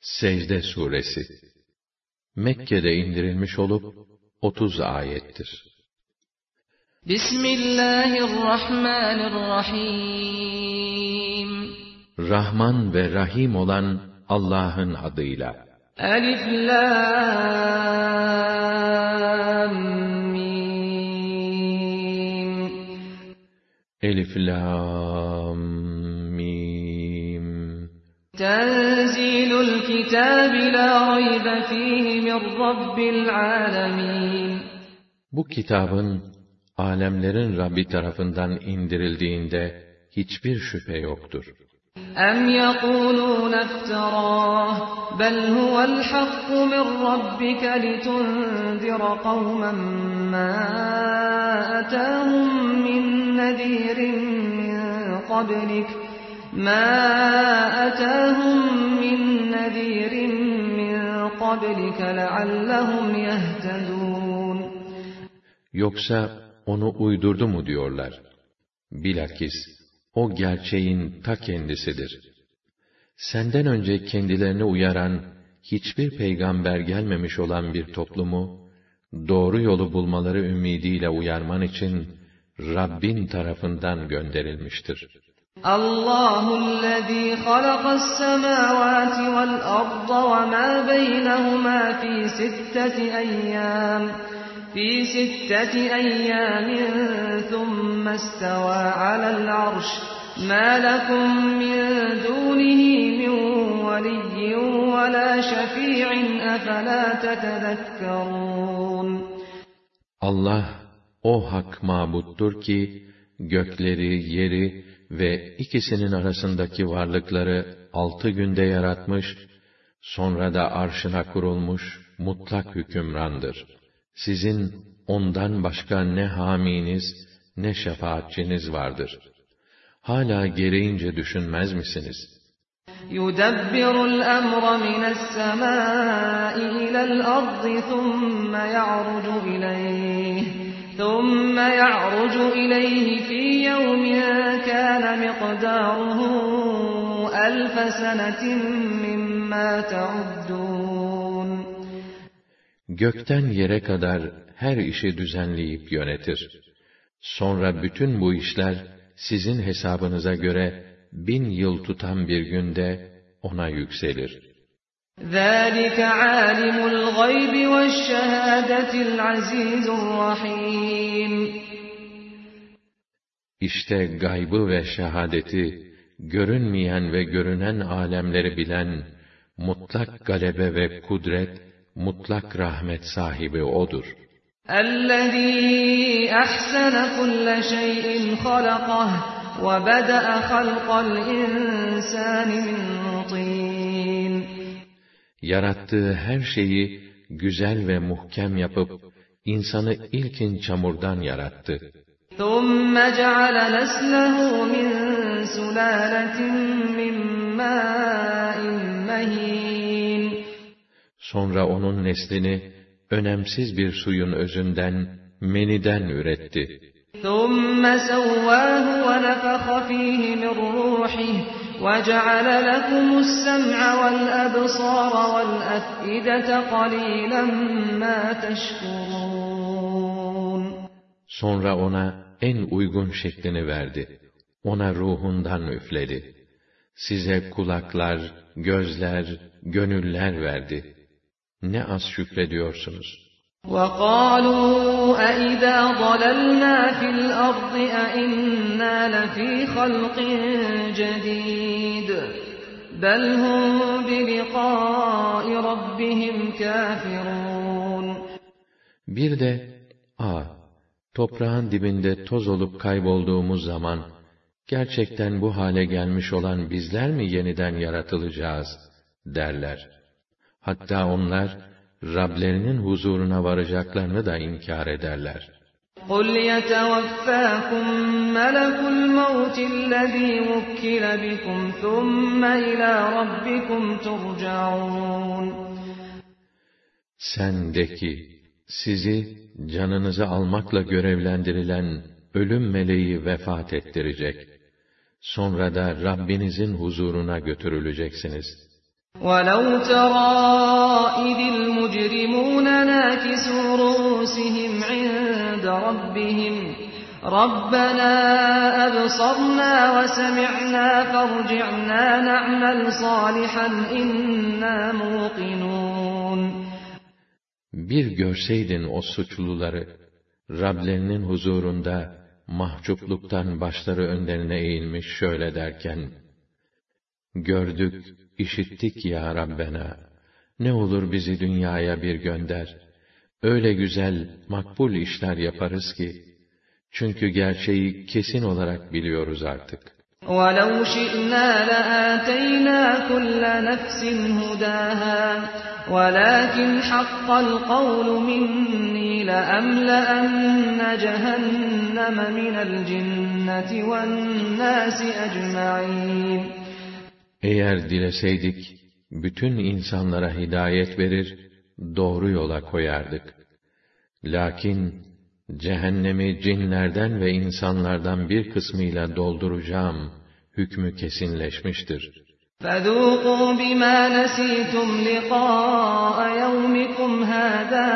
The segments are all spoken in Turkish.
Secde Suresi Mekke'de indirilmiş olup 30 ayettir. Bismillahirrahmanirrahim Rahman ve Rahim olan Allah'ın adıyla. Elif Lam Mim Elif Lam Tenzilul kitabi la raybe fihi min rabbil alemin Bu kitabın alemlerin Rabbi tarafından indirildiğinde hiçbir şüphe yoktur. أم يقولون افتراه بل هو الحق من ربك لتنذر قوما ما أتاهم من نذير من قبلك ما أتاهم من نذير من قبلك لعلهم يهتدون Yoksa onu uydurdu mu diyorlar. Bilakis o gerçeğin ta kendisidir. Senden önce kendilerini uyaran hiçbir peygamber gelmemiş olan bir toplumu doğru yolu bulmaları ümidiyle uyarman için Rabbin tarafından gönderilmiştir. الله الذي خلق السماوات والأرض وما بينهما في ستة أيام في ستة أيام ثم استوى على العرش. ما لكم من دونه من ولي ولا شفيع أفلا تتذكرون؟ Allah o hak mabuttur ki gökleri, yeri ve ikisinin arasındaki varlıkları altı günde yaratmış, sonra da arşına kurulmuş mutlak hükümrandır. Sizin ondan başka ne haminiz, ne şefaatçiniz vardır. Hala gereğince düşünmez misiniz? يدبر الأمر من السماء إلى الأرض ثم يعرج إليه ثم يعرج إليه في يوم كان مقداره ألف سنة مما تعدون Gökten yere kadar her işi düzenleyip yönetir. Sonra bütün bu işler sizin hesabınıza göre bin yıl tutan bir günde ona yükselir. ذلك عالم الغيب والشهادة العزيز الرحيم İşte gaybı ve şehadeti, görünmeyen ve görünen alemleri bilen, mutlak galebe ve kudret, mutlak rahmet sahibi O'dur. الذي أحسن كل شيء خلقه وبدأ خلق الإنسان من طين Yarattığı her şeyi güzel ve muhkem yapıp, insanı ilkin çamurdan yarattı. ثم جعل نسله من سلالة من ماء مهين Sonra onun neslini, önemsiz bir suyun özünden, meniden üretti. ثم سواه ونفخ فيه من روحه وجعل لكم السمع والأبصار والأفئدة قليلا ما تشكرون Sonra ona en uygun şeklini verdi. Ona ruhundan üfledi. Size kulaklar, gözler, gönüller verdi. Ne az şükrediyorsunuz. وقالوا أئذا ضللنا في الأرض أئنا لفي خلق جديد بل هم بلقاء ربهم كافرون Bir de, a, toprağın dibinde toz olup kaybolduğumuz zaman, gerçekten bu hale gelmiş olan bizler mi yeniden yaratılacağız, derler. Hatta onlar, Rablerinin huzuruna varacaklarını da inkar ederler. قل يتوفاكم ملك الموت الذي وكل بكم ثم إلى ربكم ترجعون Sen de ki, sizi canınızı almakla görevlendirilen ölüm meleği vefat ettirecek. Sonra da Rabbinizin huzuruna götürüleceksiniz. وَلَوْ تَرَى إِذِ الْمُجْرِمُونَ نَاكِسُو رُءُوسِهِمْ عِندَ رَبِّهِمْ رَبَّنَا أَبْصَرْنَا وَسَمِعْنَا فَارْجِعْنَا نَعْمَلْ صَالِحًا إِنَّا مُوقِنُونَ Bir görseydin o suçluları, Rablerinin huzurunda mahcupluktan başları önlerine eğilmiş şöyle derken, Gördük, işittik ya Rabbena, ne olur bizi dünyaya bir gönder. Öyle güzel, makbul işler yaparız ki, çünkü gerçeği kesin olarak biliyoruz artık. وَلَوْ شِئْنَا لَآتَيْنَا كُلَّ نَفْسٍ هُدَاهَا وَلَكِنْ حَقَّ الْقَوْلُ مِنِّي لَأَمْلَأَنَّ جَهَنَّمَ مِنَ الْجِنَّةِ وَالنَّاسِ أَجْمَعِينَ Eğer dileseydik, bütün insanlara hidayet verir, doğru yola koyardık. Lakin, cehennemi cinlerden ve insanlardan bir kısmıyla dolduracağım, hükmü kesinleşmiştir. فَذُوقُوا بِمَا نَسِيتُمْ لِقَاءَ يَوْمِكُمْ هَذَا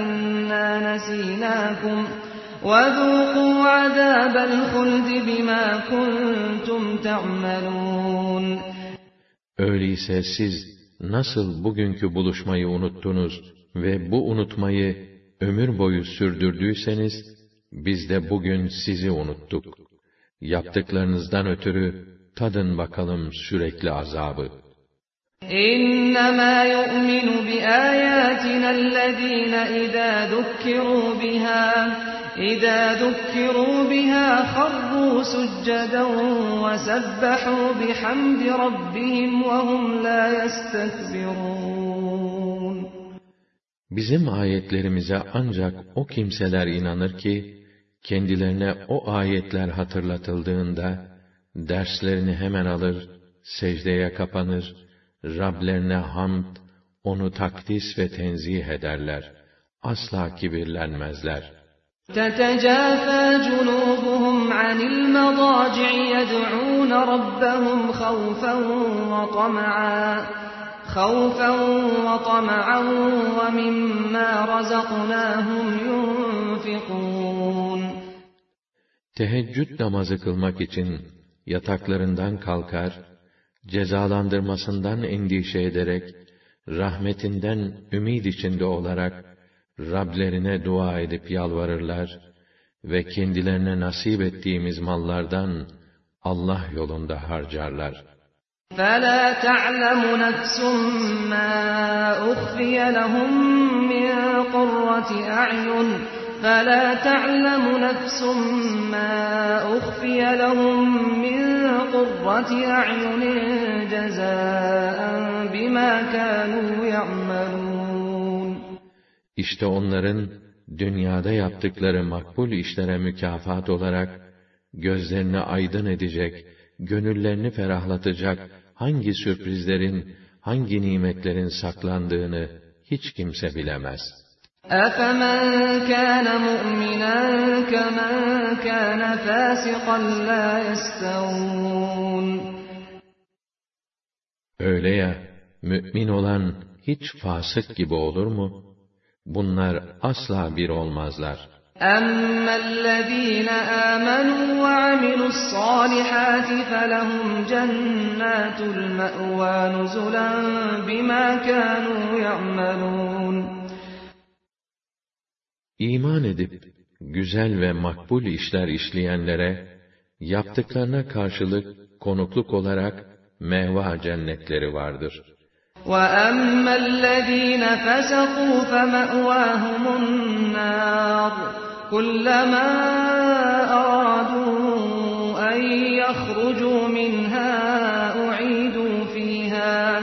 إِنَّا نَسِينَاكُمْ وَذُوقُوا عَذَابَ الْخُلْدِ بِمَا كُنْتُمْ تَعْمَلُونَ Öyleyse siz nasıl bugünkü buluşmayı unuttunuz ve bu unutmayı ömür boyu sürdürdüyseniz, biz de bugün sizi unuttuk. Yaptıklarınızdan ötürü tadın bakalım sürekli azabı. إنما يؤمن بآياتنا الذين إذا ذكروا بها إذا ذكروا بها خروا سجدا وسبحوا بحمد ربهم وهم لا يستكبرون Bizim ayetlerimize ancak o kimseler inanır ki, kendilerine o ayetler hatırlatıldığında, derslerini hemen alır, secdeye kapanır, Rablerine hamd, onu takdis ve tenzih ederler. Asla kibirlenmezler. تتجافى جنوبهم عن المضاجع يدعون ربهم خوفا وطمعا خوفا وطمعا ومما رزقناهم ينفقون Teheccüd namazı kılmak için yataklarından kalkar, cezalandırmasından endişe ederek, rahmetinden ümid içinde olarak, Rablerine dua edip yalvarırlar ve kendilerine nasip ettiğimiz mallardan Allah yolunda harcarlar. فَلَا تَعْلَمُ نَفْسٌ مَا أُخْفِيَ لَهُمْ مِنْ قُرَّةِ أَعْيُنٍ فَلَا تَعْلَمُ نَفْسٌ مَا أُخْفِيَ لَهُمْ مِنْ قُرَّةِ أَعْيُنٍ جَزَاءً بِمَا كَانُوا يَعْمَلُونَ İşte onların dünyada yaptıkları makbul işlere mükafat olarak gözlerini aydın edecek, gönüllerini ferahlatacak hangi sürprizlerin, hangi nimetlerin saklandığını hiç kimse bilemez. أَفَمَنْ كَانَ مُؤْمِنًا كَمَنْ كَانَ فَاسِقًا لَا يَسْتَوُونَ Öyle ya, mümin olan hiç fasık gibi olur mu? Bunlar asla bir olmazlar. اَمَّا الَّذ۪ينَ آمَنُوا وَعَمِلُوا الصَّالِحَاتِ فَلَهُمْ جَنَّاتُ الْمَأْوَى نُزُلًا بِمَا كَانُوا يَعْمَلُونَ İman edip, güzel ve makbul işler işleyenlere, yaptıklarına karşılık konukluk olarak mehva cennetleri vardır.'' وَأَمَّا الَّذِينَ فَسَقُوا فَمَأْوَاهُمُ النَّارُ كُلَّمَا أَرَادُوا أَن يَخْرُجُوا مِنْهَا أُعِيدُوا فِيهَا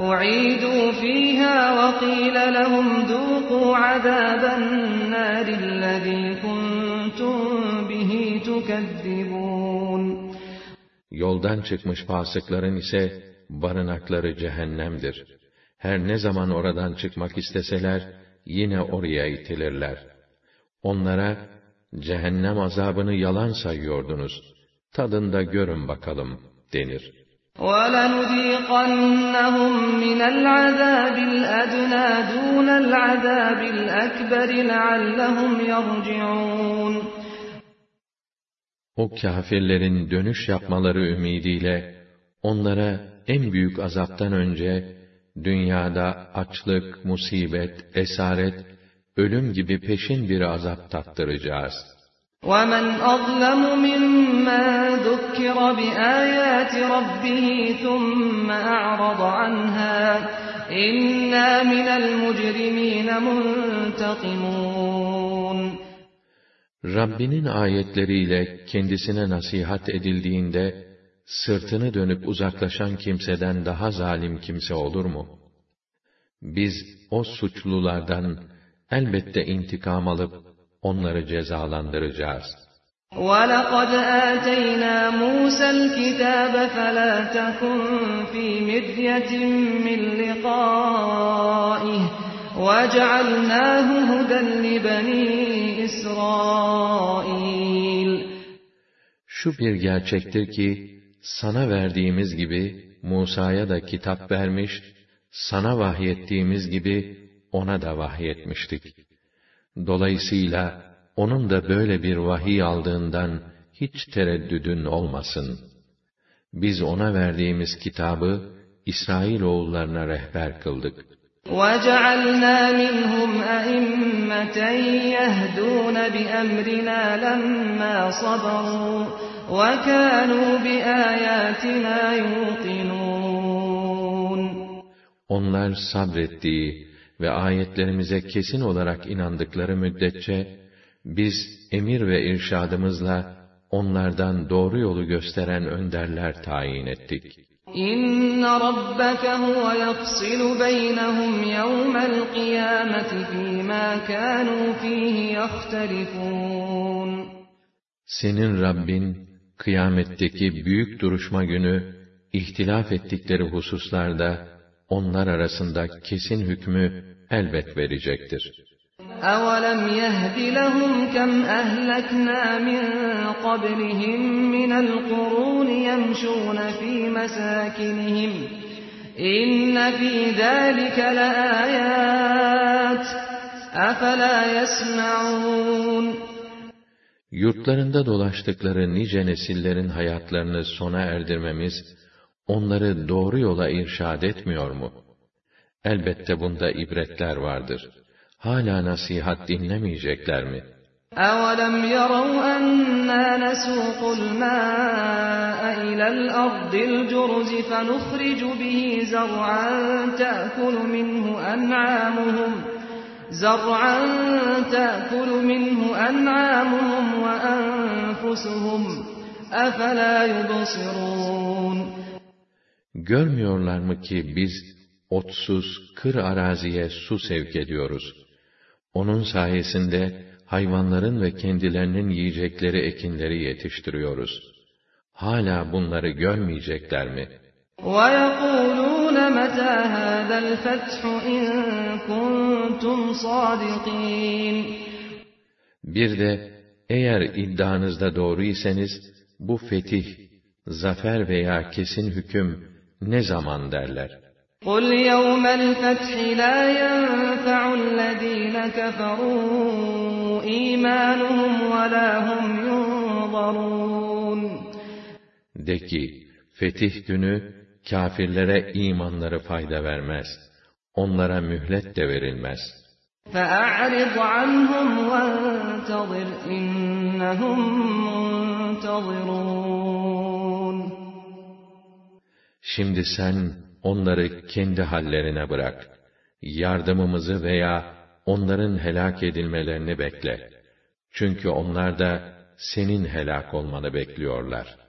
أُعِيدُوا فِيهَا وَقِيلَ لَهُمْ ذُوقُوا عَذَابَ النَّارِ الَّذِي كُنتُم بِهِ تُكَذِّبُونَ. Yoldan çıkmış fasıkların ise barınakları cehennemdir. Her ne zaman oradan çıkmak isteseler, yine oraya itilirler. Onlara, cehennem azabını yalan sayıyordunuz, tadında görün bakalım, denir. وَلَنُذِيقَنَّهُمْ مِنَ الْعَذَابِ الْأَدْنَى دُونَ الْعَذَابِ الْأَكْبَرِ لَعَلَّهُمْ يَرْجِعُونَ O kâfirlerin dönüş yapmaları ümidiyle onlara en büyük azaptan önce dünyada açlık, musibet, esaret, ölüm gibi peşin bir azap tattıracağız.'' وَمَنْ أَظْلَمُ مِمَّنْ ذُكِّرَ بِآيَاتِ رَبِّهِ ثُمَّ أَعْرَضَ عَنْهَا إِنَّا مِنَ الْمُجْرِمِينَ مُنْتَقِمُونَ Rabbinin ayetleriyle kendisine nasihat edildiğinde, sırtını dönüp uzaklaşan kimseden daha zalim kimse olur mu? Biz o suçlulardan elbette intikam alıp onları cezalandıracağız. وَلَقَدْ آتَيْنَا مُوسَى الْكِتَابَ فَلَا تَكُنْ فِي مِرْيَةٍ مِّن لِقَائِهِ وَجَعَلْنَاهُ هُدًى لِبَنِي إِسْرَائِيلَ Şu bir gerçektir ki, sana verdiğimiz gibi Musa'ya da kitap vermiş, sana vahyettiğimiz gibi ona da vahyetmiştik. Dolayısıyla onun da böyle bir vahiy aldığından hiç tereddüdün olmasın. Biz ona verdiğimiz kitabı İsrail oğullarına rehber kıldık. وَجَعَلْنَا مِنْهُمْ أَئِمَّةً يَهْدُونَ بِأَمْرِنَا لَمَّا صَبَرُوا وَكَانُوا بِآيَاتِنَا يُوقِنُونَ Onlar sabrettiği, ve ayetlerimize kesin olarak inandıkları müddetçe, biz emir ve irşadımızla onlardan doğru yolu gösteren önderler tayin ettik. İnne rabbeke huve yafsilu beynehum yevmel kıyameti fîmâ kânû fîhî yahtelifûn. Senin Rabbin, kıyametteki büyük duruşma günü, ihtilaf ettikleri hususlarda, onlar arasında kesin hükmü elbet verecektir. أَوَلَمْ يَهْدِ لَهُمْ كَمْ أَهْلَكْنَا مِنْ قَبْلِهِمْ مِنَ الْقُرُونِ يَمْشُونَ فِي مَسَاكِنِهِمْ إِنَّ فِي ذَلِكَ لَآيَاتٍ أَفَلَا يَسْمَعُونَ Yurtlarında dolaştıkları nice nesillerin hayatlarını sona erdirmemiz, onları doğru yola irşad etmiyor mu? Elbette bunda ibretler vardır. Hala nasihat dinlemeyecekler mi? أَوَلَمْ يَرَوْا أَنَّا نَسُوقُ الْمَاءَ إِلَى الْأَرْضِ الْجُرُزِ فَنُخْرِجُ بِهِ زَرْعًا تَأْكُلُ مِنْهُ أَنْعَامُهُمْ زَرْعًا تَأْكُلُ مِنْهُ أَنْعَامُهُمْ وَأَنْفُسُهُمْ أَفَلَا يُبْصِرُونَ Görmüyorlar mı ki biz otsuz, kır araziye su sevk ediyoruz. Onun sayesinde hayvanların ve kendilerinin yiyecekleri ekinleri yetiştiriyoruz. Hala bunları görmeyecekler mi? وَيَقُولُونَ مَتَى هَذَا الْفَتْحُ اِنْ كُنْتُمْ صَادِقِينَ Bir de eğer iddianızda doğru iseniz bu fetih, zafer veya kesin hüküm ne zaman derler? قُلْ يَوْمَ الْفَتْحِ لَا يَنْفَعُ الَّذ۪ينَ كَفَرُوا اِيمَانُهُمْ وَلَا هُمْ يُنْظَرُونَ De ki, fetih günü kâfirlere imanları fayda vermez. Onlara mühlet de verilmez. فَأَعْرِضْ عَنْهُمْ وَانْتَظِرْ إِنَّهُمْ مُنْتَظِرُونَ Şimdi sen onları kendi hallerine bırak. Yardımımızı veya onların helak edilmelerini bekle. Çünkü onlar da senin helak olmanı bekliyorlar.''